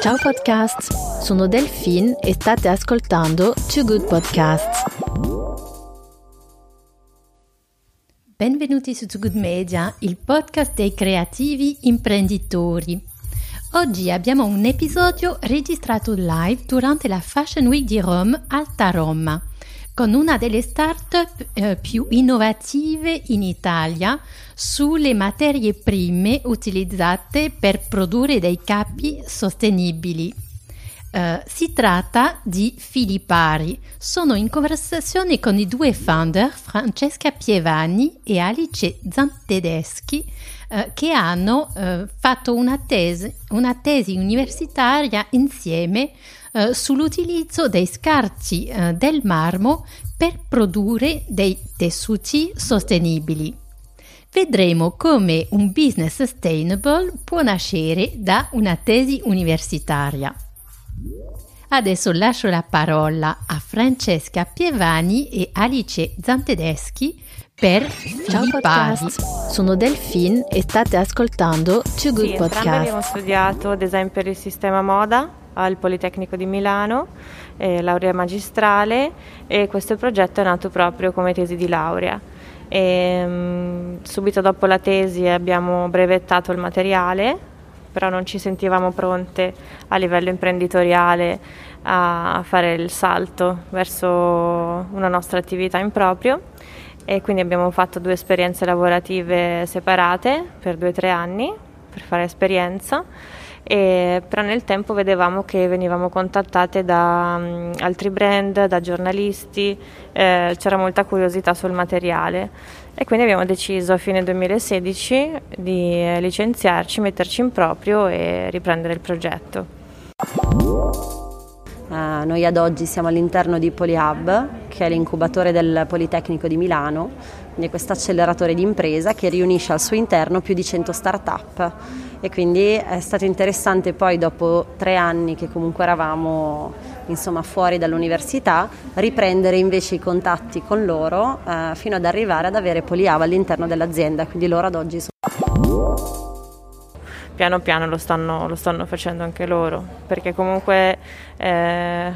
Ciao podcast, sono Delphine e state ascoltando Too Good Podcasts. Benvenuti su Too Good Media, il podcast dei creativi imprenditori. Oggi abbiamo un episodio registrato live durante la Fashion Week di Rome Alta Roma con una delle start-up eh, più innovative in Italia sulle materie prime utilizzate per produrre dei capi sostenibili. Uh, si tratta di Filippari. Sono in conversazione con i due founder, Francesca Pievani e Alice Zantedeschi, uh, che hanno uh, fatto una tesi, una tesi universitaria insieme eh, sull'utilizzo dei scarti eh, del marmo per produrre dei tessuti sostenibili. Vedremo come un business sustainable può nascere da una tesi universitaria. Adesso lascio la parola a Francesca Pievani e Alice Zantedeschi per Ciao podcast. Sono Delphine e state ascoltando Too Good sì, Podcast. abbiamo studiato design per il sistema moda al Politecnico di Milano, eh, laurea magistrale e questo progetto è nato proprio come tesi di laurea. E, um, subito dopo la tesi abbiamo brevettato il materiale, però non ci sentivamo pronte a livello imprenditoriale a fare il salto verso una nostra attività in proprio e quindi abbiamo fatto due esperienze lavorative separate per due o tre anni per fare esperienza e, però nel tempo vedevamo che venivamo contattate da um, altri brand, da giornalisti, eh, c'era molta curiosità sul materiale e quindi abbiamo deciso a fine 2016 di eh, licenziarci, metterci in proprio e riprendere il progetto. Uh, noi ad oggi siamo all'interno di PolyHub, che è l'incubatore del Politecnico di Milano, quindi questo acceleratore di impresa che riunisce al suo interno più di 100 start-up e quindi è stato interessante poi dopo tre anni che comunque eravamo insomma, fuori dall'università riprendere invece i contatti con loro eh, fino ad arrivare ad avere Poliava all'interno dell'azienda, quindi loro ad oggi sono piano piano lo stanno, lo stanno, facendo anche loro, perché comunque eh,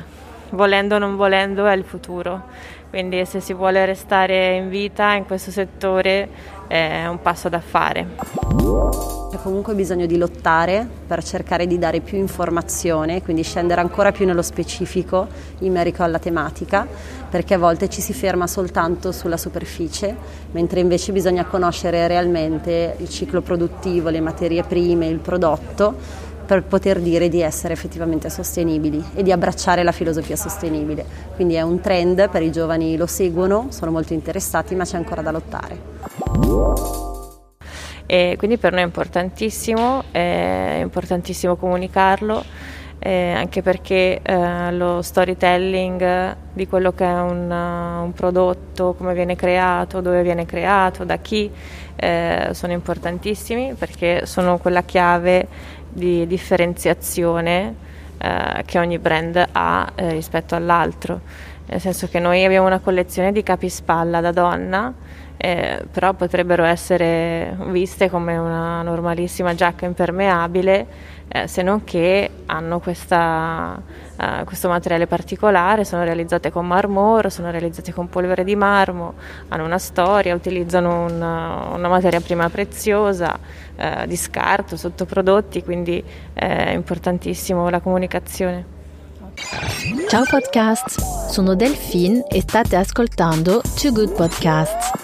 volendo o non volendo è il futuro, quindi se si vuole restare in vita in questo settore è un passo da fare. C'è comunque bisogno di lottare per cercare di dare più informazione, quindi scendere ancora più nello specifico in merito alla tematica, perché a volte ci si ferma soltanto sulla superficie, mentre invece bisogna conoscere realmente il ciclo produttivo, le materie prime, il prodotto, per poter dire di essere effettivamente sostenibili e di abbracciare la filosofia sostenibile. Quindi è un trend, per i giovani lo seguono, sono molto interessati, ma c'è ancora da lottare. E quindi per noi è importantissimo, è importantissimo comunicarlo, eh, anche perché eh, lo storytelling di quello che è un, un, prodotto, come viene creato, dove viene creato, da chi, eh, sono importantissimi perché sono quella chiave di differenziazione eh, che ogni brand ha eh, rispetto all'altro. Nel senso che noi abbiamo una collezione di capispalla da donna eh, però potrebbero essere viste come una normalissima giacca impermeabile, eh, se non che hanno questa, uh, questo materiale particolare, sono realizzate con marmoro, sono realizzate con polvere di marmo, hanno una storia, utilizzano una, una materia prima preziosa, uh, di scarto, sottoprodotti, quindi è importantissimo la comunicazione. Ciao podcast, sono Delphine e state ascoltando Too Good Podcasts.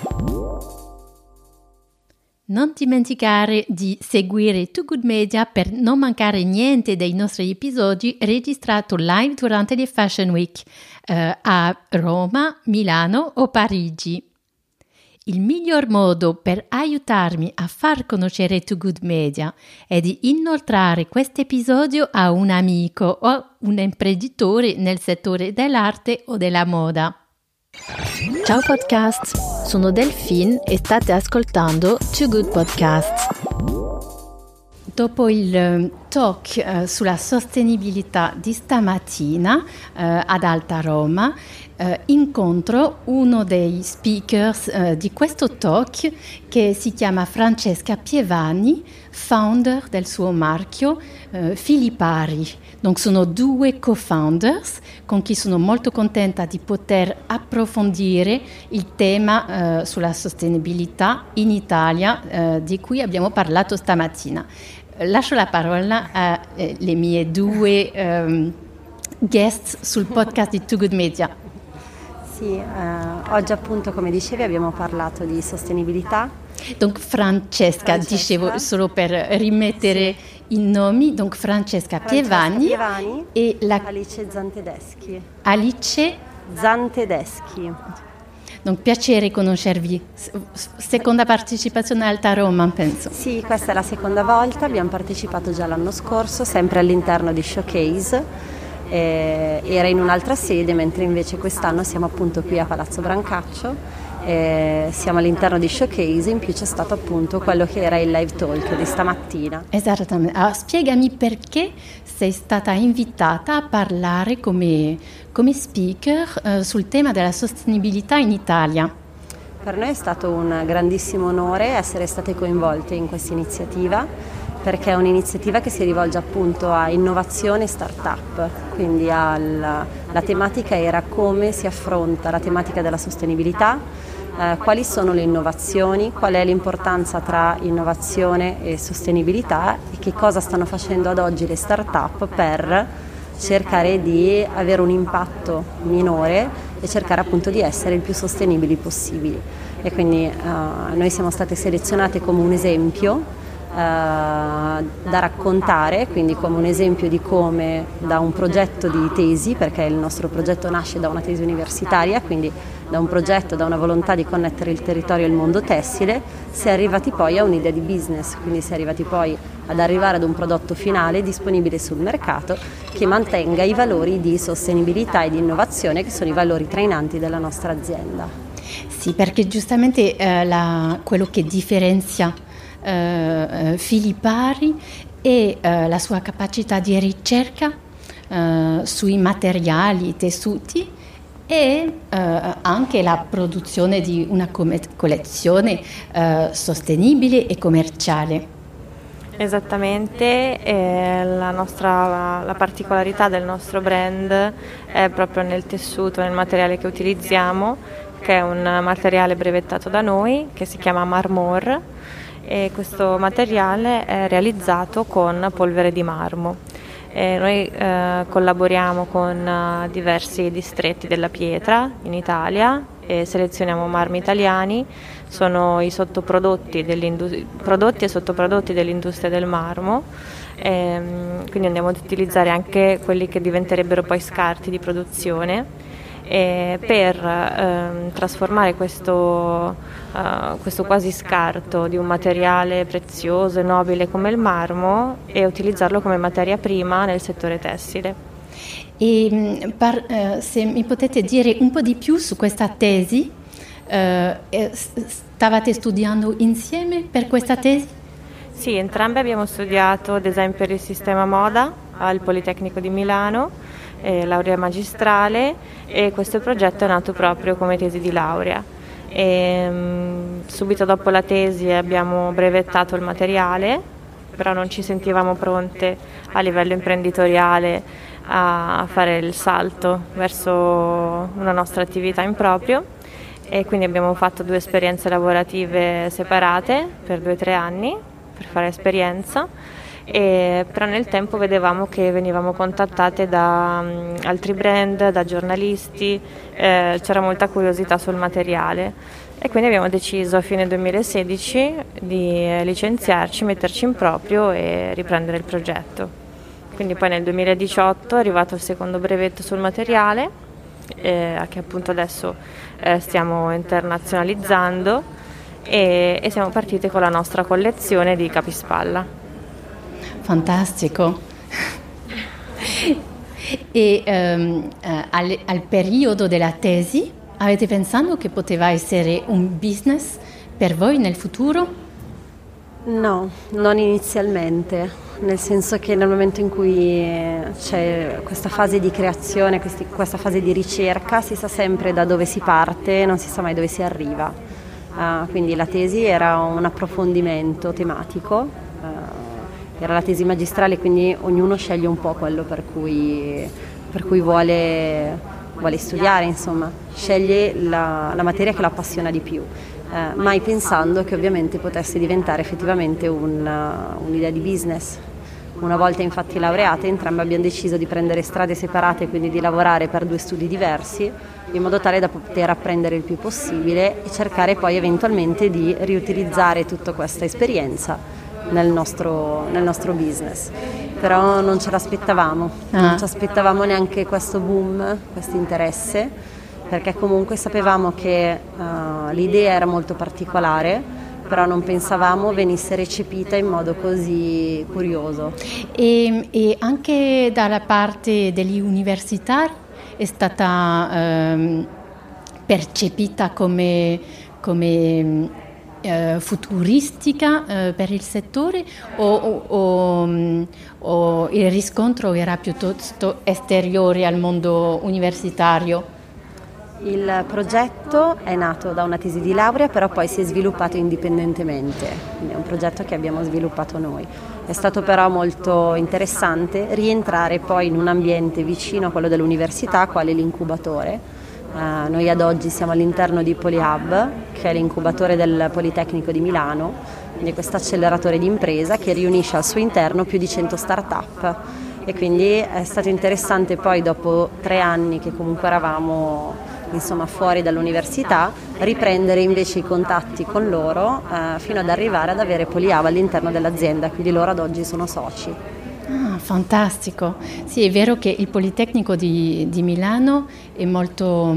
Non dimenticare di seguire Too Good Media per non mancare niente dei nostri episodi registrati live durante le Fashion Week eh, a Roma, Milano o Parigi. Il miglior modo per aiutarmi a far conoscere Too Good Media è di inoltrare questo episodio a un amico o un imprenditore nel settore dell'arte o della moda. Ciao podcast, sono Delphine e state ascoltando Too Good Podcasts. Dopo il talk eh, sulla sostenibilità di stamattina eh, ad Alta Roma eh, incontro uno dei speakers di questo talk che si chiama Francesca Pievani, founder del suo marchio eh, Filippari. Donc sono due co-founders con chi sono molto contenta di poter approfondire il tema eh, sulla sostenibilità in Italia eh, di cui abbiamo parlato stamattina. Lascio la parola alle eh, mie due um, guest sul podcast di Too Good Media. Sì, eh, oggi appunto come dicevi abbiamo parlato di sostenibilità. Donc Francesca, Francesca. dicevo solo per rimettere sì. i nomi, donc Francesca, Francesca Pievani, Pievani, e la... Alice Zantedeschi. Alice Zantedeschi. Donc, piacere conoscervi. Seconda partecipazione a Alta Roma, penso. Sì, questa è la seconda volta, abbiamo partecipato già l'anno scorso, sempre all'interno di Showcase. Eh, era in un'altra sede, mentre invece quest'anno siamo appunto qui a Palazzo Brancaccio. Eh, siamo all'interno di Showcase, in più c'è stato appunto quello che era il live talk di stamattina. Esattamente. Allora, spiegami perché sei stata invitata a parlare come, come speaker eh, sul tema della sostenibilità in Italia. Per noi è stato un grandissimo onore essere state coinvolte in questa iniziativa perché è un'iniziativa che si rivolge appunto a innovazione e start-up, quindi alla, la tematica era come si affronta la tematica della sostenibilità, eh, quali sono le innovazioni, qual è l'importanza tra innovazione e sostenibilità e che cosa stanno facendo ad oggi le start-up per cercare di avere un impatto minore e cercare appunto di essere il più sostenibili possibili. E quindi eh, noi siamo state selezionate come un esempio eh, da raccontare, quindi come un esempio di come da un progetto di tesi, perché il nostro progetto nasce da una tesi universitaria, quindi da un progetto, da una volontà di connettere il territorio e il mondo tessile, si è arrivati poi a un'idea di business, quindi si è arrivati poi ad arrivare ad un prodotto finale disponibile sul mercato che mantenga i valori di sostenibilità e di innovazione che sono i valori trainanti della nostra azienda. Sì, perché giustamente eh, la, quello che differenzia eh, eh, Filippari e eh, la sua capacità di ricerca eh, sui materiali, tessuti e eh, anche la produzione di una collezione eh, sostenibile e commerciale. Esattamente, la, nostra, la particolarità del nostro brand è proprio nel tessuto, nel materiale che utilizziamo, che è un materiale brevettato da noi, che si chiama Marmor e questo materiale è realizzato con polvere di marmo. E noi eh, collaboriamo con uh, diversi distretti della pietra in Italia e selezioniamo marmi italiani, sono i prodotti e sottoprodotti dell'industria del marmo, ehm, quindi andiamo ad utilizzare anche quelli che diventerebbero poi scarti di produzione e per ehm, trasformare questo, uh, questo, quasi scarto di un materiale prezioso e nobile come il marmo e utilizzarlo come materia prima nel settore tessile. E mm, par, uh, se mi potete dire un po' di più su questa tesi, uh, stavate studiando insieme per questa tesi? Sì, entrambe abbiamo studiato ad esempio il sistema moda al Politecnico di Milano eh, laurea magistrale e questo progetto è nato proprio come tesi di laurea. E, mh, mm, subito dopo la tesi abbiamo brevettato il materiale, però non ci sentivamo pronte a livello imprenditoriale a fare il salto verso una nostra attività in proprio e quindi abbiamo fatto due esperienze lavorative separate per due o tre anni per fare esperienza e, però nel tempo vedevamo che venivamo contattate da um, altri brand, da giornalisti, eh, c'era molta curiosità sul materiale e quindi abbiamo deciso a fine 2016 di licenziarci, metterci in proprio e riprendere il progetto. Quindi poi nel 2018 è arrivato il secondo brevetto sul materiale eh, che appunto adesso eh, stiamo internazionalizzando e, e siamo partite con la nostra collezione di capispalla fantastico. e um, uh, al, al, periodo della tesi avete pensato che poteva essere un business per voi nel futuro? No, non inizialmente. nel senso che nel momento in cui c'è questa fase di creazione, questi, questa fase di ricerca, si sa sempre da dove si parte, non si sa mai dove si arriva. Uh, quindi la tesi era un approfondimento tematico, era la tesi magistrale, quindi ognuno sceglie un po' quello per cui, per cui vuole, vuole, studiare, insomma, sceglie la, la materia che lo appassiona di più. Eh, mai pensando che ovviamente potesse diventare effettivamente un, uh, un'idea di business. Una volta infatti laureate entrambe abbiamo deciso di prendere strade separate quindi di lavorare per due studi diversi in modo tale da poter apprendere il più possibile e cercare poi eventualmente di riutilizzare tutta questa esperienza nel nostro, nel nostro business. Però non ce l'aspettavamo, ah. non ci aspettavamo neanche questo boom, questo interesse perché comunque sapevamo che uh, l'idea era molto particolare, però non pensavamo venisse recepita in modo così curioso. E, e anche dalla parte degli universitari è stata um, percepita come, come uh, futuristica uh, per il settore o, o, o, o il riscontro era piuttosto esteriore al mondo universitario? Il progetto è nato da una tesi di laurea, però poi si è sviluppato indipendentemente, quindi è un progetto che abbiamo sviluppato noi. È stato però molto interessante rientrare poi in un ambiente vicino a quello dell'università, quale l'incubatore. Uh, noi ad oggi siamo all'interno di PolyHub, che è l'incubatore del Politecnico di Milano, quindi questo acceleratore di impresa che riunisce al suo interno più di 100 start-up e quindi è stato interessante poi dopo tre anni che comunque eravamo insomma, fuori dall'università, riprendere invece i contatti con loro eh, fino ad arrivare ad avere Poliava all'interno dell'azienda, quindi loro ad oggi sono soci. Ah, fantastico. Sì, è vero che il Politecnico di, di Milano è molto,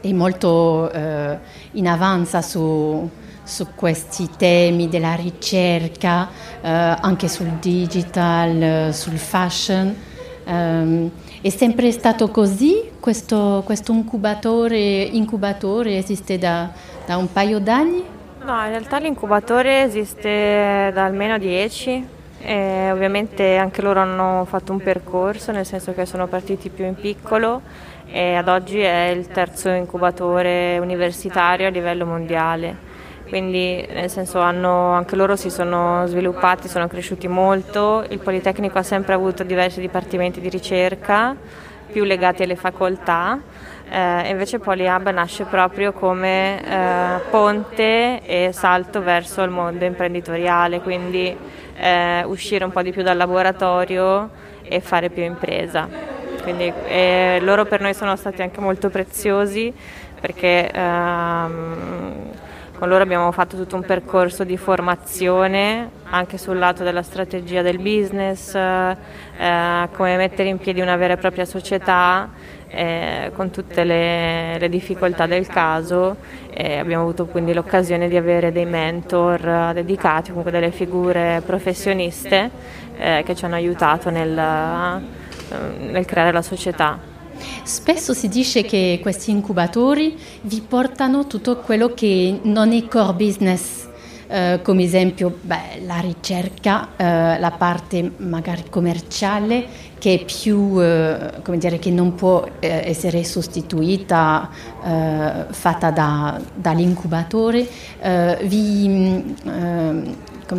è molto eh, in avanza su, su, questi temi della ricerca, eh, anche sul digital, sul fashion. Um, è sempre stato così? Questo, questo incubatore, incubatore, esiste da, da, un paio d'anni? No, in realtà l'incubatore esiste da almeno dieci. E ovviamente anche loro hanno fatto un percorso, nel senso che sono partiti più in piccolo e ad oggi è il terzo incubatore universitario a livello mondiale. Quindi nel senso hanno, anche loro si sono sviluppati, sono cresciuti molto, il Politecnico ha sempre avuto diversi dipartimenti di ricerca più legati alle facoltà, eh, invece PolyHub nasce proprio come eh, ponte e salto verso il mondo imprenditoriale, quindi eh, uscire un po' di più dal laboratorio e fare più impresa. Quindi eh, loro per noi sono stati anche molto preziosi perché ehm, con loro abbiamo fatto tutto un percorso di formazione anche sul lato della strategia del business, eh, come mettere in piedi una vera e propria società eh, con tutte le, le, difficoltà del caso. E abbiamo avuto quindi l'occasione di avere dei mentor dedicati, comunque delle figure professioniste eh, che ci hanno aiutato nel, nel creare la società. Spesso si dice che questi incubatori vi portano tutto quello che non è core business, eh, come esempio beh, la ricerca, eh, la parte magari commerciale che più, eh, dire, che non può eh, essere sostituita, eh, fatta da, dall'incubatore. Vi, mm,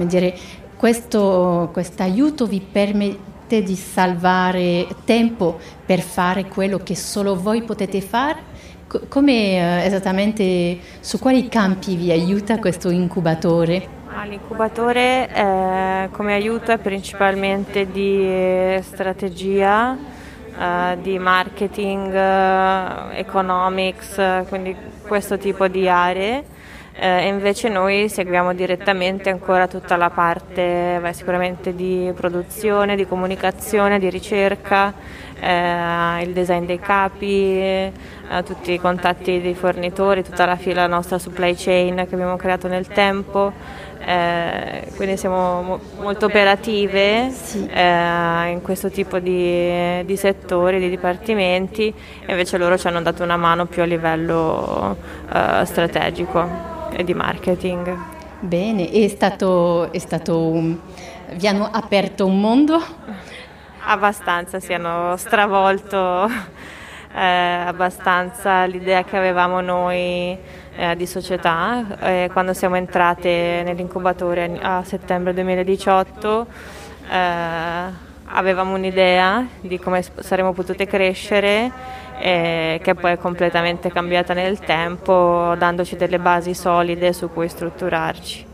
dire, questo aiuto vi permette di salvare tempo per fare quello che solo voi potete fare? Come eh, esattamente, su quali campi vi aiuta questo incubatore? Ah, l'incubatore eh, come aiuto è principalmente di strategia, eh, di marketing, eh, economics, quindi questo tipo di aree eh, invece noi seguiamo direttamente ancora tutta la parte beh, sicuramente di produzione, di comunicazione, di ricerca, eh, il design dei capi, eh, tutti i contatti dei fornitori, tutta la, fila, la nostra supply chain che abbiamo creato nel tempo. Eh, quindi siamo mo- molto operative sì. eh, in questo tipo di, di, settori, di dipartimenti e invece loro ci hanno dato una mano più a livello eh, strategico e di marketing. Bene, è stato, è stato un, vi hanno aperto un mondo? Abbastanza, si hanno stravolto eh, abbastanza l'idea che avevamo noi eh, di società. Eh, quando siamo entrate nell'incubatore a settembre 2018 eh, avevamo un'idea di come saremmo potute crescere eh, che poi è completamente cambiata nel tempo dandoci delle basi solide su cui strutturarci.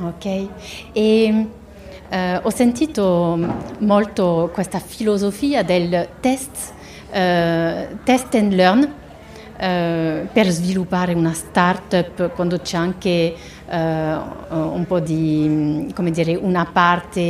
Ok, e eh, ho sentito molto questa filosofia del test, eh, test and learn eh, per sviluppare una startup quando c'è anche eh, un po' di, come dire, una parte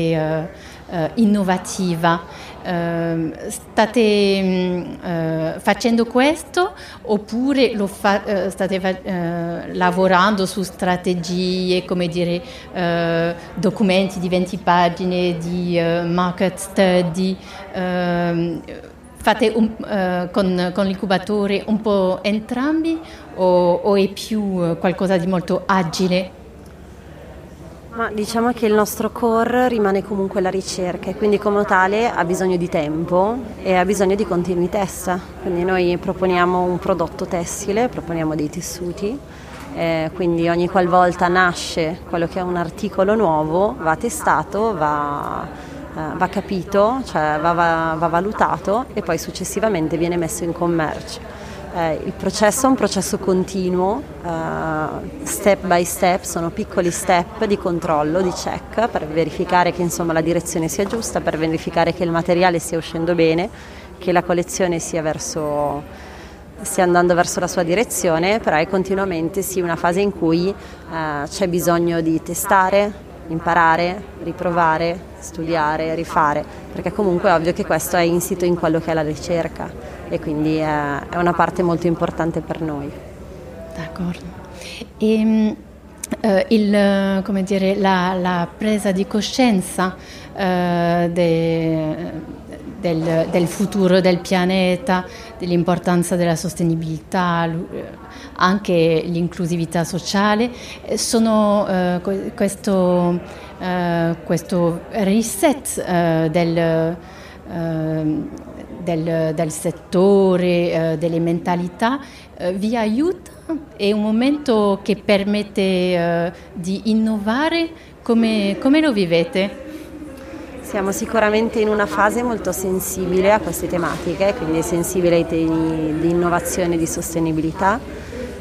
eh, innovativa. Eh, state mh, eh, facendo questo oppure fa, eh, state fa- eh, lavorando su strategie, come dire, eh, documenti di 20 pagine di market study? Ehm, fate un, con, con, l'incubatore un po' entrambi o, o è più qualcosa di molto agile? Ma diciamo che il nostro core rimane comunque la ricerca e quindi come tale ha bisogno di tempo e ha bisogno di continui test. Quindi noi proponiamo un prodotto tessile, proponiamo dei tessuti, eh, quindi ogni qualvolta nasce quello che è un articolo nuovo va testato, va, eh, va capito, cioè va, va, va valutato e poi successivamente viene messo in commercio. Eh, il processo è un processo continuo, eh, step by step, sono piccoli step di controllo, di check per verificare che insomma, la direzione sia giusta, per verificare che il materiale stia uscendo bene, che la collezione sia, verso, stia andando verso la sua direzione, però è continuamente sì, una fase in cui eh, c'è bisogno di testare, imparare, riprovare, studiare, rifare, perché comunque è ovvio che questo è insito in quello che è la ricerca e quindi è, una parte molto importante per noi. D'accordo. E, ehm, eh, il, dire, la, la, presa di coscienza eh, de, del, del, futuro del pianeta, dell'importanza della sostenibilità, anche l'inclusività sociale, eh, sono eh, questo, eh, questo, reset eh, del, del, del, settore, delle mentalità, vi aiuta? È un momento che permette di innovare? Come, come lo vivete? Siamo sicuramente in una fase molto sensibile a queste tematiche, quindi sensibile ai temi di innovazione e di sostenibilità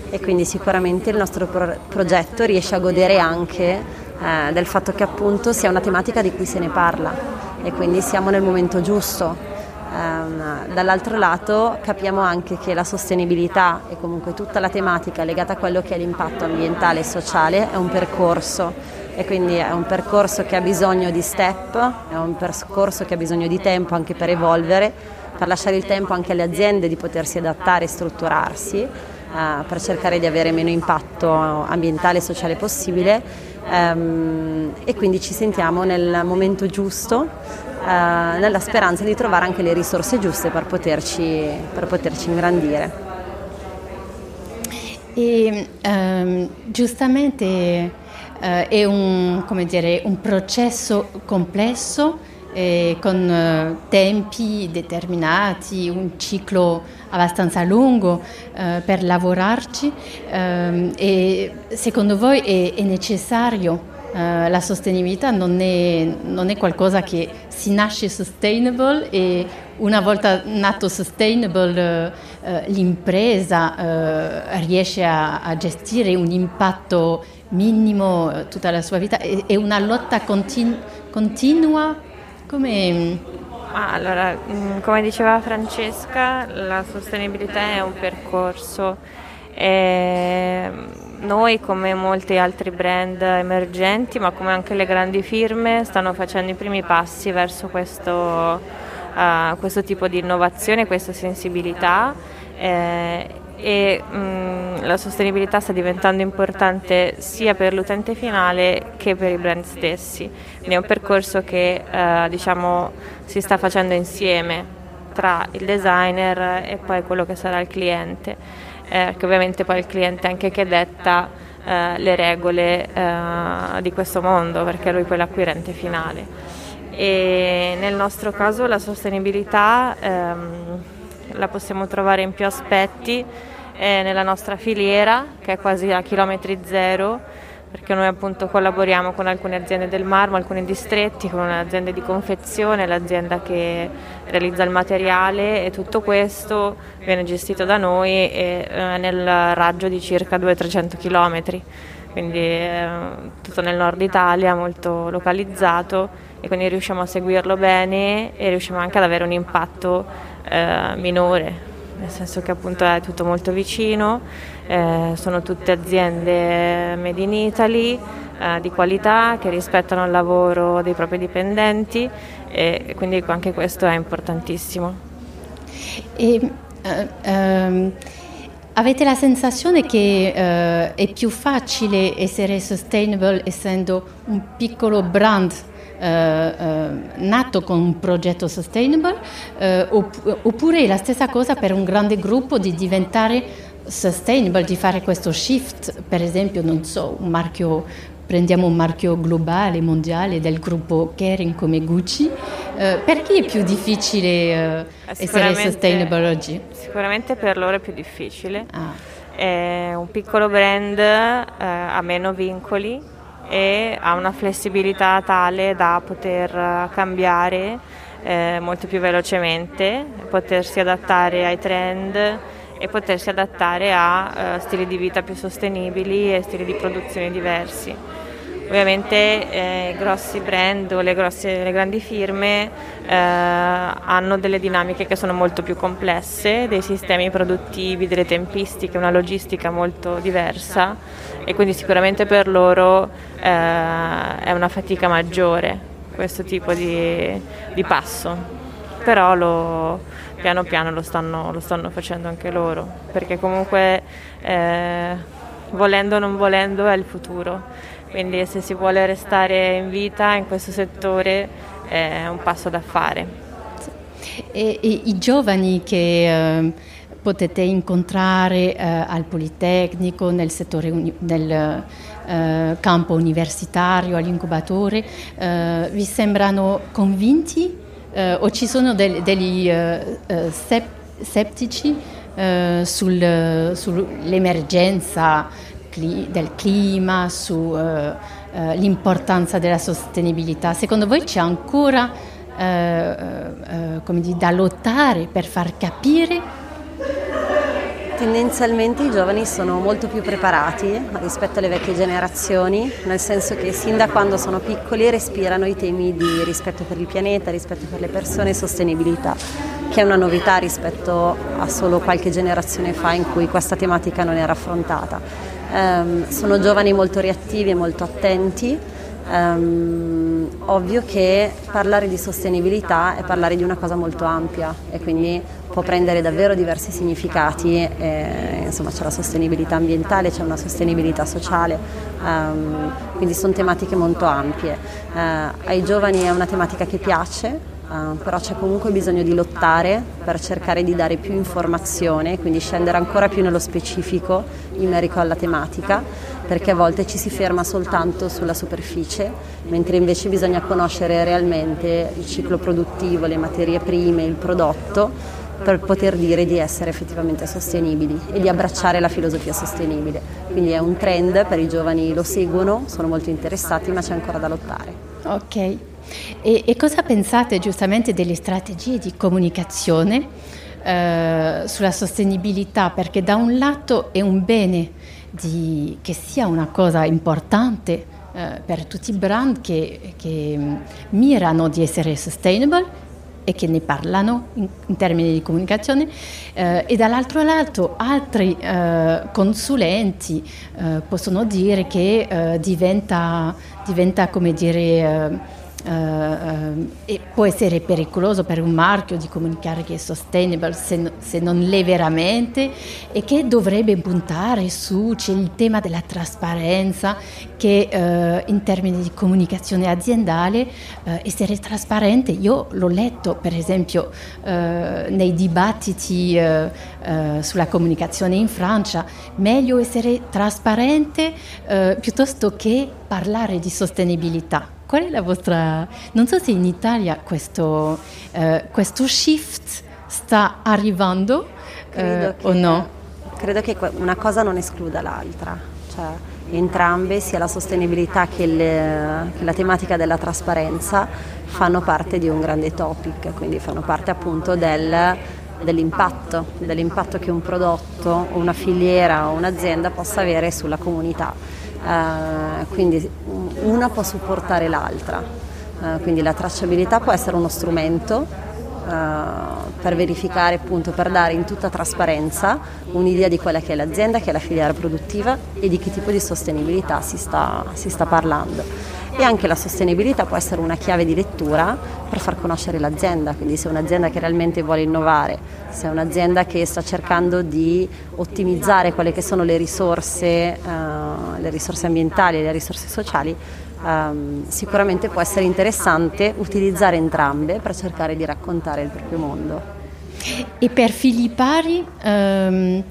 e quindi sicuramente il nostro pro- progetto riesce a godere anche eh, del fatto che appunto sia una tematica di cui se ne parla. E quindi siamo nel momento giusto. Um, dall'altro lato capiamo anche che la sostenibilità e comunque tutta la tematica legata a quello che è l'impatto ambientale e sociale è un percorso. E quindi è un percorso che ha bisogno di step, è un percorso che ha bisogno di tempo anche per evolvere, per lasciare il tempo anche alle aziende di potersi adattare e strutturarsi, per cercare di avere meno impatto ambientale e sociale possibile ehm, e quindi ci sentiamo nel momento giusto, eh, nella speranza di trovare anche le risorse giuste per poterci, per poterci ingrandire. E um, giustamente eh, è un, dire, un, processo complesso eh, con eh, tempi determinati, un ciclo abbastanza lungo eh, per lavorarci ehm, e secondo voi è, è necessario Uh, la sostenibilità non è, non è, qualcosa che si nasce sustainable e una volta nato sustainable uh, uh, l'impresa riesce a, a, gestire un impatto minimo eh, tutta la sua vita? È una lotta continu- continua? Come... Allora, mm, come diceva Francesca, la sostenibilità è un percorso. E noi, come molti altri brand emergenti, ma come anche le grandi firme, stanno facendo i primi passi verso questo, uh, questo tipo di innovazione, questa sensibilità. Eh, e mh, mm, la sostenibilità sta diventando importante sia per l'utente finale che per i brand stessi. Quindi è un percorso che eh, diciamo, si sta facendo insieme tra il designer e poi quello che sarà il cliente, eh, che ovviamente poi il cliente anche che detta eh, le regole eh, di questo mondo, perché lui poi è l'acquirente finale. E nel nostro caso la sostenibilità ehm, la possiamo trovare in più aspetti eh, nella nostra filiera, che è quasi a chilometri zero, perché noi appunto collaboriamo con alcune aziende del marmo, alcuni distretti, con aziende di confezione, l'azienda che realizza il materiale e tutto questo viene gestito da noi e, eh, nel raggio di circa 200-300 km, quindi eh, tutto nel nord Italia, molto localizzato e quindi riusciamo a seguirlo bene e riusciamo anche ad avere un impatto eh, minore nel senso che appunto è tutto molto vicino, eh, sono tutte aziende made in Italy eh, di qualità che rispettano il lavoro dei propri dipendenti e quindi anche questo è importantissimo. E, uh, um, avete la sensazione che uh, è più facile essere sustainable essendo un piccolo brand eh, eh, nato con un progetto sustainable eh, oppure la stessa cosa per un grande gruppo di diventare sustainable, di fare questo shift, per esempio, non so, un marchio prendiamo un marchio globale, mondiale del gruppo Kering come Gucci, eh, perché è più difficile eh, essere sustainable oggi? Sicuramente per loro è più difficile. Ah. È un piccolo brand eh, ha meno vincoli e ha una flessibilità tale da poter cambiare eh, molto più velocemente, potersi adattare ai trend e potersi adattare a uh, stili di vita più sostenibili e stili di produzione diversi. Ovviamente eh, i grossi brand o le, grosse, le grandi firme eh, hanno delle dinamiche che sono molto più complesse, dei sistemi produttivi, delle tempistiche, una logistica molto diversa e quindi sicuramente per loro eh, è una fatica maggiore questo tipo di, di passo, però lo, piano piano lo stanno, lo stanno, facendo anche loro, perché comunque eh, volendo o non volendo è il futuro quindi se si vuole restare in vita in questo settore è un passo da fare. E, e i giovani che eh, potete incontrare eh, al Politecnico, nel, settore uni- nel eh, campo universitario, all'incubatore, eh, vi sembrano convinti eh, o ci sono del, degli eh, sep- settici sul, sull'emergenza del clima, sull'importanza uh, uh, della sostenibilità. Secondo voi c'è ancora uh, dire, da lottare per far capire? Tendenzialmente i giovani sono molto più preparati rispetto alle vecchie generazioni, nel senso che sin da quando sono piccoli respirano i temi di rispetto per il pianeta, rispetto per le persone e sostenibilità, che è una novità rispetto a solo qualche generazione fa in cui questa tematica non era affrontata. Um, sono giovani molto reattivi e molto attenti. Um, ovvio che parlare di sostenibilità è parlare di una cosa molto ampia e quindi può prendere davvero diversi significati. E, insomma, c'è la sostenibilità ambientale, c'è una sostenibilità sociale, um, quindi sono tematiche molto ampie. Uh, ai giovani è una tematica che piace, Uh, però c'è comunque bisogno di lottare per cercare di dare più informazione, quindi scendere ancora più nello specifico in merito alla tematica, perché a volte ci si ferma soltanto sulla superficie, mentre invece bisogna conoscere realmente il ciclo produttivo, le materie prime, il prodotto, per poter dire di essere effettivamente sostenibili e di abbracciare la filosofia sostenibile. Quindi è un trend, per i giovani lo seguono, sono molto interessati, ma c'è ancora da lottare. Ok. E, e cosa pensate giustamente delle strategie di comunicazione eh, sulla sostenibilità? Perché da un lato è un bene di, che sia una cosa importante eh, per tutti i brand che, che mm, mirano di essere sustainable e che ne parlano in, in termini di comunicazione eh, e dall'altro lato altri eh, consulenti eh, possono dire che eh, diventa, diventa, come dire uh, e può essere pericoloso per un marchio di comunicare che è sustainable se, se non l'è veramente e che dovrebbe puntare su, c'è il tema della trasparenza che uh, in termini di comunicazione aziendale essere trasparente, io l'ho letto per esempio nei dibattiti sulla comunicazione in Francia, meglio essere trasparente piuttosto che parlare di sostenibilità. Qual è la vostra... Non so se in Italia questo, eh, questo shift sta arrivando eh, o no. Credo che una cosa non escluda l'altra. Cioè, entrambe, sia la sostenibilità che, le, che, la tematica della trasparenza, fanno parte di un grande topic, quindi fanno parte appunto del, dell'impatto, dell'impatto che un prodotto una filiera o un'azienda possa avere sulla comunità. Uh, quindi una può supportare l'altra, uh, quindi la tracciabilità può essere uno strumento per verificare appunto, per dare in tutta trasparenza un'idea di quella che è l'azienda, che è la filiera produttiva e di che tipo di sostenibilità si sta, si sta parlando. E anche la sostenibilità può essere una chiave di lettura per far conoscere l'azienda, quindi se è un'azienda che realmente vuole innovare, se è un'azienda che sta cercando di ottimizzare quelle che sono le risorse, uh, le risorse ambientali e le risorse sociali, um, sicuramente può essere interessante utilizzare entrambe per cercare di raccontare il proprio mondo. E per Filippari um,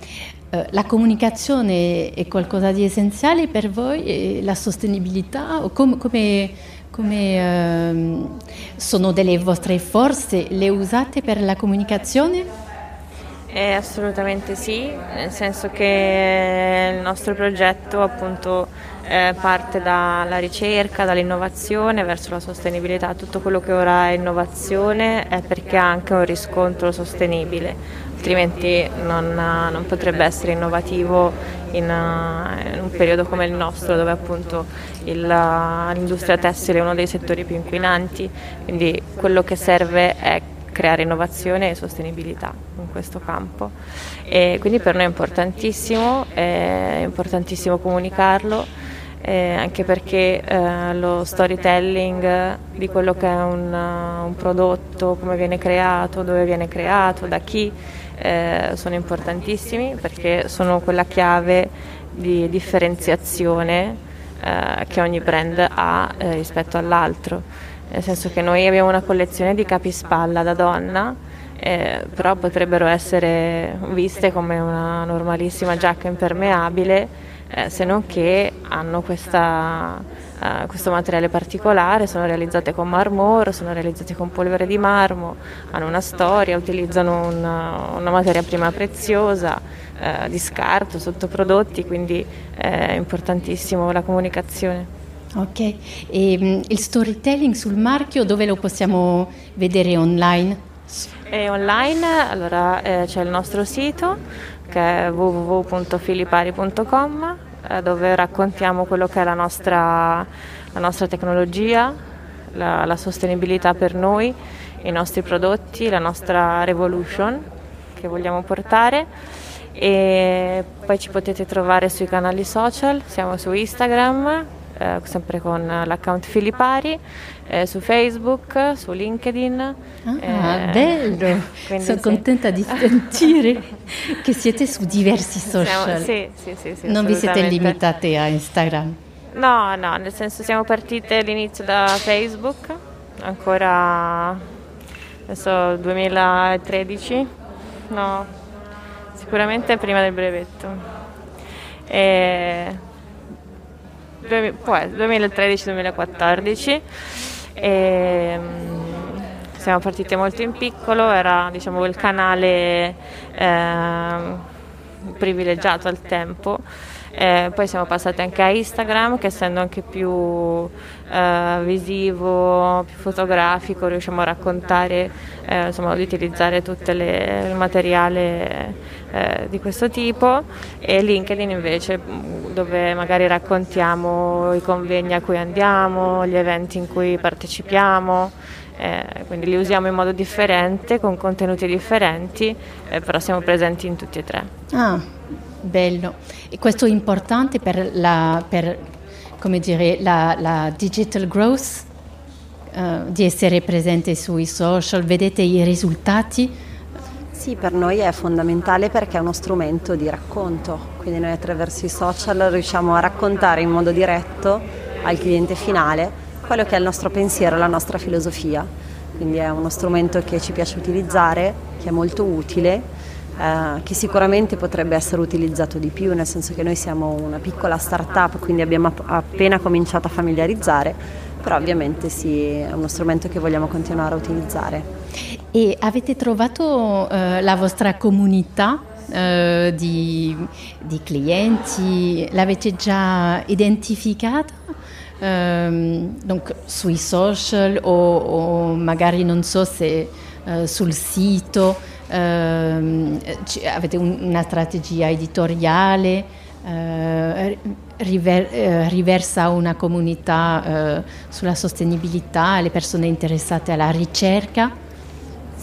eh, la comunicazione è qualcosa di essenziale per voi, la sostenibilità, come, come, come ehm, sono delle vostre forze, le usate per la comunicazione? Eh, assolutamente sì, nel senso che il nostro progetto appunto eh, parte dalla ricerca, dall'innovazione verso la sostenibilità, tutto quello che ora è innovazione è perché ha anche un riscontro sostenibile altrimenti non, non potrebbe essere innovativo in, in, un periodo come il nostro dove appunto il, l'industria tessile è uno dei settori più inquinanti, quindi quello che serve è creare innovazione e sostenibilità in questo campo. E quindi per noi è importantissimo, è importantissimo comunicarlo. Eh, anche perché eh, lo storytelling di quello che è un, un, prodotto, come viene creato, dove viene creato, da chi, eh, sono importantissimi perché sono quella chiave di differenziazione eh, che ogni brand ha eh, rispetto all'altro. Nel senso che noi abbiamo una collezione di capispalla da donna, eh, però potrebbero essere viste come una normalissima giacca impermeabile, eh, se non che hanno questa uh, questo materiale particolare, sono realizzate con marmoro, sono realizzate con polvere di marmo, hanno una storia, utilizzano una, una materia prima preziosa, uh, di scarto, sottoprodotti, quindi è importantissimo la comunicazione. Ok, e um, il storytelling sul marchio dove lo possiamo vedere online? È online, allora eh, c'è il nostro sito che è www.filipari.com eh, dove raccontiamo quello che è la nostra, la nostra tecnologia, la, la, sostenibilità per noi, i nostri prodotti, la nostra revolution che vogliamo portare. E poi ci potete trovare sui canali social, siamo su Instagram, eh, sempre con l'account Filipari, eh, su Facebook, su LinkedIn. Ah, eh, bello! Sono sì. contenta di sentire che siete su diversi social. Siamo, sì, sì, sì, sì, Non vi siete limitate a Instagram? No, no, nel senso siamo partite all'inizio da Facebook, ancora adesso 2013, no, sicuramente prima del brevetto. E 2013-2014 e, um, siamo partiti molto in piccolo, era diciamo, il canale eh, privilegiato al tempo. Eh, poi siamo passati anche a Instagram che essendo anche più eh, visivo, più fotografico, riusciamo a raccontare, eh, insomma, ad utilizzare tutto il materiale eh, di questo tipo e LinkedIn invece dove magari raccontiamo i convegni a cui andiamo, gli eventi in cui partecipiamo. Eh, quindi li usiamo in modo differente, con contenuti differenti, eh, però siamo presenti in tutti e tre. Ah, bello. E questo è importante per la, per, come dire, la, la digital growth? uh, di essere presente sui social? Vedete i risultati? Sì, per noi è fondamentale perché è uno strumento di racconto, quindi noi attraverso i social riusciamo a raccontare in modo diretto al cliente finale quello che è il nostro pensiero, la nostra filosofia. Quindi è uno strumento che ci piace utilizzare, che è molto utile, eh, che sicuramente potrebbe essere utilizzato di più, nel senso che noi siamo una piccola start-up, quindi abbiamo appena cominciato a familiarizzare, però ovviamente sì, è uno strumento che vogliamo continuare a utilizzare. E avete trovato eh, la vostra comunità eh, di, di, clienti? L'avete già identificata? Um, donc sui social o, o, magari non so se uh, sul sito avete un, una strategia editoriale, uh, river, riversa una comunità sulla sostenibilità, le persone interessate alla ricerca.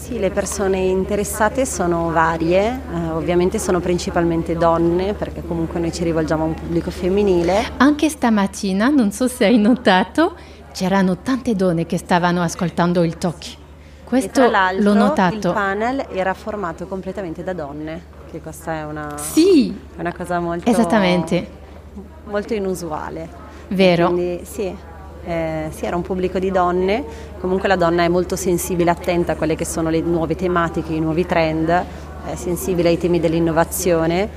Sì, le persone interessate sono varie, eh, ovviamente sono principalmente donne perché comunque noi ci rivolgiamo a un pubblico femminile. Anche stamattina, non so se hai notato, c'erano tante donne che stavano ascoltando il talk. Questo l'ho notato. Il panel era formato completamente da donne, che questa è una, sì, una cosa molto, esattamente. molto inusuale. Vero. Quindi, sì, eh, sì, era un pubblico di donne, comunque la donna è molto sensibile, attenta a quelle che sono le nuove tematiche, i nuovi trend, è sensibile ai temi dell'innovazione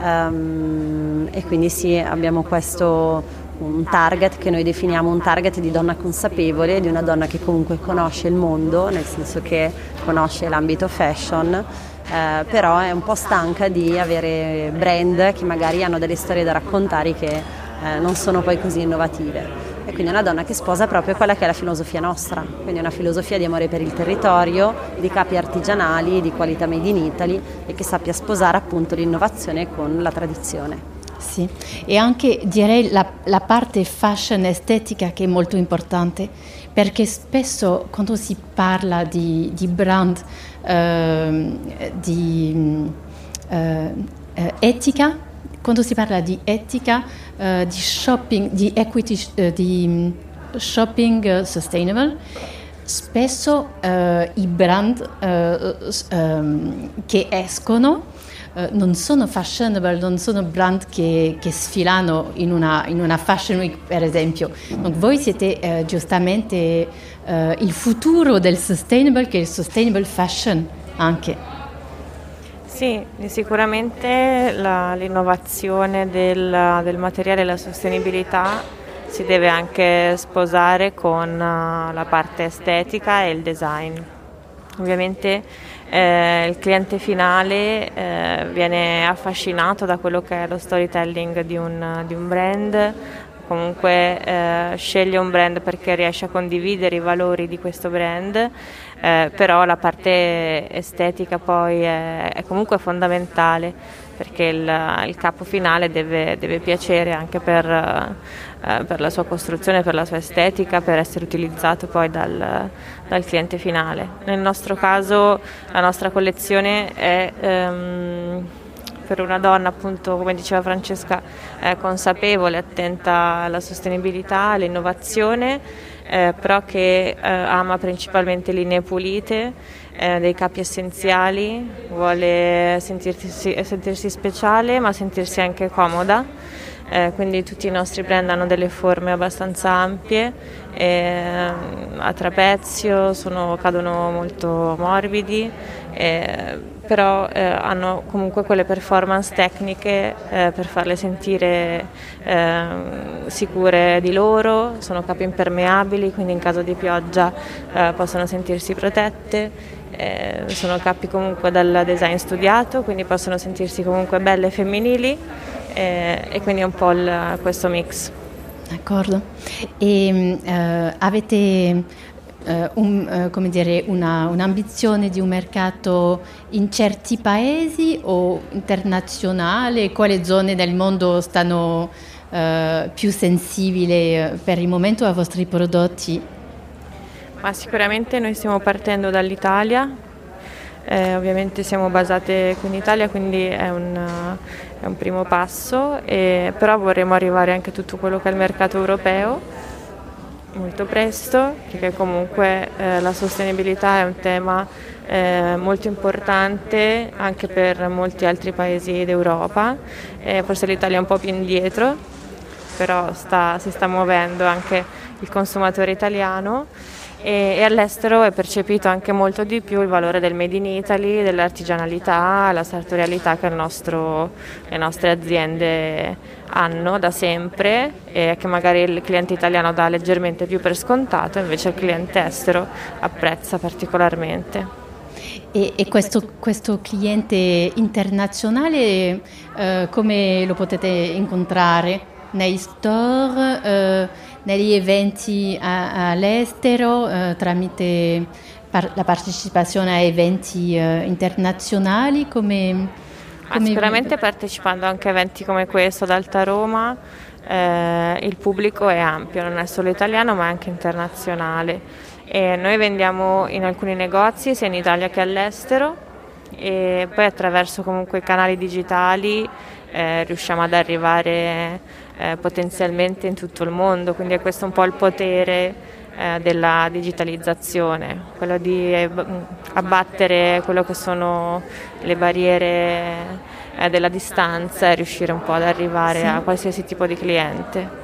um, e quindi sì, abbiamo questo un target che noi definiamo un target di donna consapevole, di una donna che comunque conosce il mondo, nel senso che conosce l'ambito fashion, eh, però è un po' stanca di avere brand che magari hanno delle storie da raccontare che eh, non sono poi così innovative e quindi è una donna che sposa proprio quella che è la filosofia nostra, quindi una filosofia di amore per il territorio, di capi artigianali, di qualità made in Italy e che sappia sposare appunto l'innovazione con la tradizione. Sì, e anche direi la, la parte fashion estetica che è molto importante, perché spesso quando si parla di, di brand, eh, di eh, etica, quando si parla di etica, uh, di shopping, di equity, uh, di mm, shopping sustainable, spesso uh, i brand um, che escono non sono fashionable, non sono brand che, che sfilano in una, in una, fashion week per esempio. Donc, voi siete giustamente il futuro del sustainable che è il sustainable fashion anche. Sì, sicuramente la, l'innovazione del, del materiale e la sostenibilità si deve anche sposare con uh, la parte estetica e il design. Ovviamente eh, il cliente finale eh, viene affascinato da quello che è lo storytelling di un, di un brand, comunque eh, sceglie un brand perché riesce a condividere i valori di questo brand, eh, però la parte estetica poi è, è comunque fondamentale perché il, il capo finale deve, deve piacere anche per, eh, per, la sua costruzione, per la sua estetica, per essere utilizzato poi dal, dal cliente finale. Nel nostro caso la nostra collezione è... Um, per una donna, appunto, come diceva Francesca, consapevole, attenta alla sostenibilità, all'innovazione, eh, però che eh, ama principalmente linee pulite, eh, dei capi essenziali, vuole sentirsi, sentirsi speciale ma sentirsi anche comoda. Eh, quindi tutti i nostri brand hanno delle forme abbastanza ampie, eh, a trapezio, sono, cadono molto morbidi, eh, però hanno comunque quelle performance tecniche eh, per farle sentire ehm, sicure di loro, sono capi impermeabili, quindi in caso di pioggia eh, possono sentirsi protette. Eh, sono capi comunque dal design studiato, quindi possono sentirsi comunque belle e femminili eh, e quindi è un po' il, questo mix. D'accordo. E uh, avete uh, un, uh, dire, una, un'ambizione di un mercato in certi paesi o internazionale? Quali zone del mondo stanno più sensibili per il momento ai vostri prodotti? Ma sicuramente noi stiamo partendo dall'Italia, eh, ovviamente siamo basate qui in Italia, quindi è un, è un primo passo, e, però vorremmo arrivare anche a tutto quello che è il mercato europeo molto presto, perché comunque eh, la sostenibilità è un tema eh, molto importante anche per molti altri paesi d'Europa, eh, forse l'Italia è un po' più indietro, però sta, si sta muovendo anche il consumatore italiano e, e, all'estero è percepito anche molto di più il valore del made in Italy, dell'artigianalità, la sartorialità che nostro, le nostre aziende hanno da sempre e che magari il cliente italiano dà leggermente più per scontato, invece il cliente estero apprezza particolarmente. E, e questo, questo, cliente internazionale eh, come lo potete incontrare? Nei store? Eh, negli eventi a, all'estero eh, tramite par- la partecipazione a eventi eh, internazionali? Come, ah, come... sicuramente partecipando anche a eventi come questo ad Alta Roma. Eh, il pubblico è ampio, non è solo italiano ma anche internazionale. E noi vendiamo in alcuni negozi sia in Italia che all'estero e poi attraverso comunque i canali digitali eh, riusciamo ad arrivare eh, potenzialmente in tutto il mondo, quindi è questo un po' il potere eh, della digitalizzazione, quello di eh, abbattere quello che sono le barriere eh, della distanza e riuscire un po' ad arrivare sì. a qualsiasi tipo di cliente.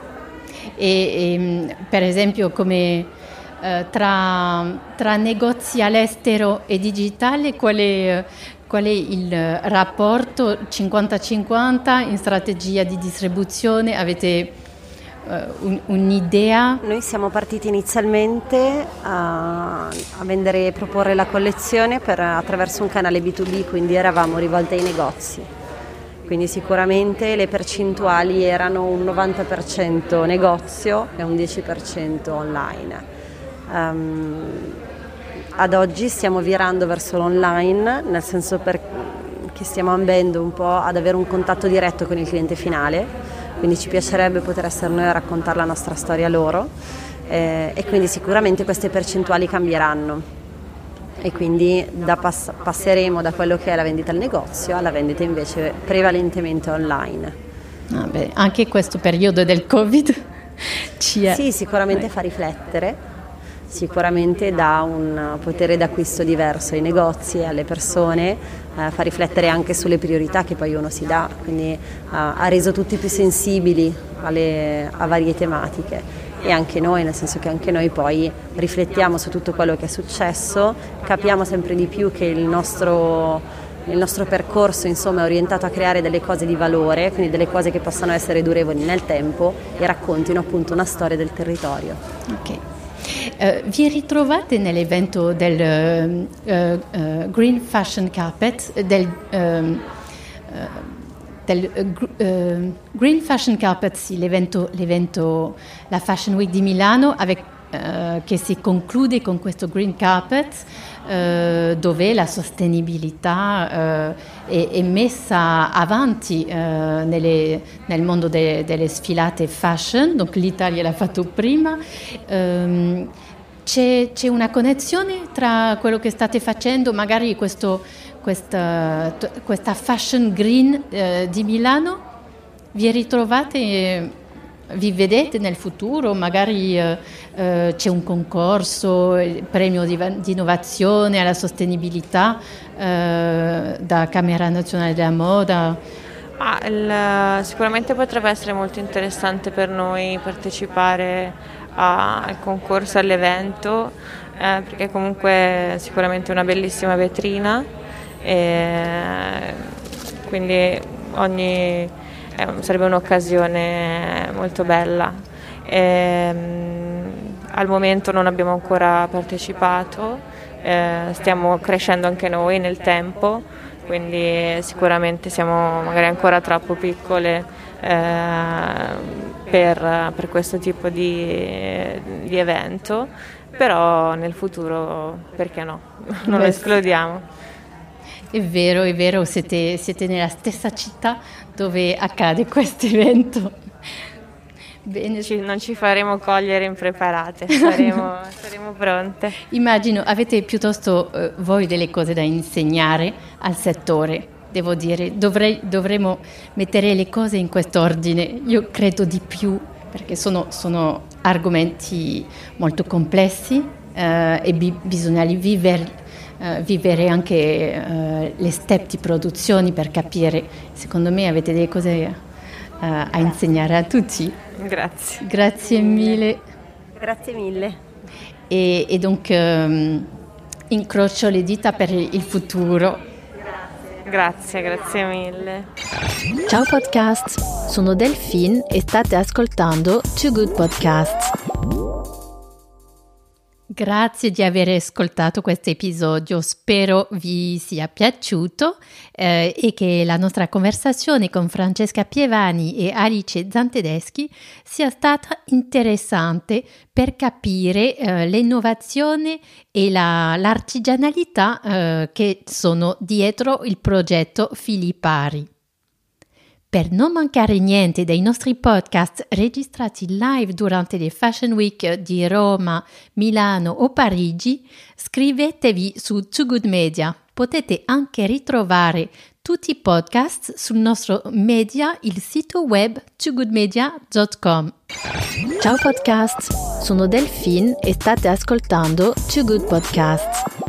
E, e ehm, per esempio come eh, tra, tra, negozi all'estero e digitale quale, Qual è il rapporto 50-50 in strategia di distribuzione? Avete uh, un, un'idea? Noi siamo partiti inizialmente a, a vendere e proporre la collezione per, attraverso un canale B2B, quindi eravamo rivolti ai negozi. Quindi sicuramente le percentuali erano un 90% negozio e un 10% online. Um, ad oggi stiamo virando verso l'online, nel senso che stiamo ambendo un po' ad avere un contatto diretto con il cliente finale, quindi ci piacerebbe poter essere noi a raccontare la nostra storia loro eh, e quindi sicuramente queste percentuali cambieranno e quindi da pass- passeremo da quello che è la vendita al negozio alla vendita invece prevalentemente online. Ah beh, anche questo periodo del Covid ci è. Sì, sicuramente fa riflettere sicuramente dà un potere d'acquisto diverso ai negozi e alle persone, eh, fa riflettere anche sulle priorità che poi uno si dà, quindi eh, ha reso tutti più sensibili alle, a varie tematiche e anche noi, nel senso che anche noi poi riflettiamo su tutto quello che è successo, capiamo sempre di più che il nostro il nostro percorso insomma, è orientato a creare delle cose di valore, quindi delle cose che possano essere durevoli nel tempo e raccontino appunto una storia del territorio. Okay. Uh, vi ritrovate nell'evento del uh, uh, Green Fashion Carpet, del, ehm, del Green Fashion Carpet, sì, l'evento, l'evento, la Fashion Week di Milano, avec, che si conclude con questo Green Carpet. Eh, dove la sostenibilità eh, è, è, messa avanti eh, nelle, nel mondo de, delle sfilate fashion, donc l'Italia l'ha fatto prima. C'è, c'è, una connessione tra quello che state facendo, magari questo, questa, questa, fashion green eh, di Milano? Vi ritrovate vi vedete nel futuro? Magari eh, eh, c'è un concorso, il premio di, di innovazione alla sostenibilità eh, da Camera Nazionale della Moda? Ah, il, sicuramente potrebbe essere molto interessante per noi partecipare al concorso, all'evento, eh, perché comunque è sicuramente una bellissima vetrina. E quindi ogni eh, sarebbe un'occasione molto bella. E, ehm, al momento non abbiamo ancora partecipato, eh, stiamo crescendo anche noi nel tempo, quindi sicuramente siamo magari ancora troppo piccole per, per, questo tipo di, di, evento, però nel futuro perché no, non lo escludiamo. È vero, è vero, siete, siete nella stessa città dove accade questo evento. Bene. Ci, non ci faremo cogliere impreparate, saremo, saremo pronte. Immagino, avete piuttosto eh, voi delle cose da insegnare al settore. Devo dire, dovrei, dovremmo mettere le cose in quest'ordine. Io credo di più, perché sono, sono argomenti molto complessi eh, e bi- bisogna vivere, eh, vivere anche eh, le step di produzione per capire. Secondo me avete delle cose eh, a insegnare a tutti. Grazie. Grazie mille. Grazie mille. E, e donc um, incrocio le dita per il futuro. Grazie, grazie mille. Ciao podcast, sono Delphine e state ascoltando Too Good Podcast. Grazie di aver ascoltato questo episodio, spero vi sia piaciuto eh, e che la nostra conversazione con Francesca Pievani e Alice Zantedeschi sia stata interessante per capire eh, l'innovazione e la, l'artigianalità eh, che sono dietro il progetto Filippari. Per non mancare niente dei nostri podcast registrati live durante le Fashion Week di Roma, Milano o Parigi, scrivetevi su Too Good Media. Potete anche ritrovare tutti i podcast sul nostro media, il sito web toogoodmedia.com. Ciao podcast, sono Delphine e state ascoltando Too Good Podcast.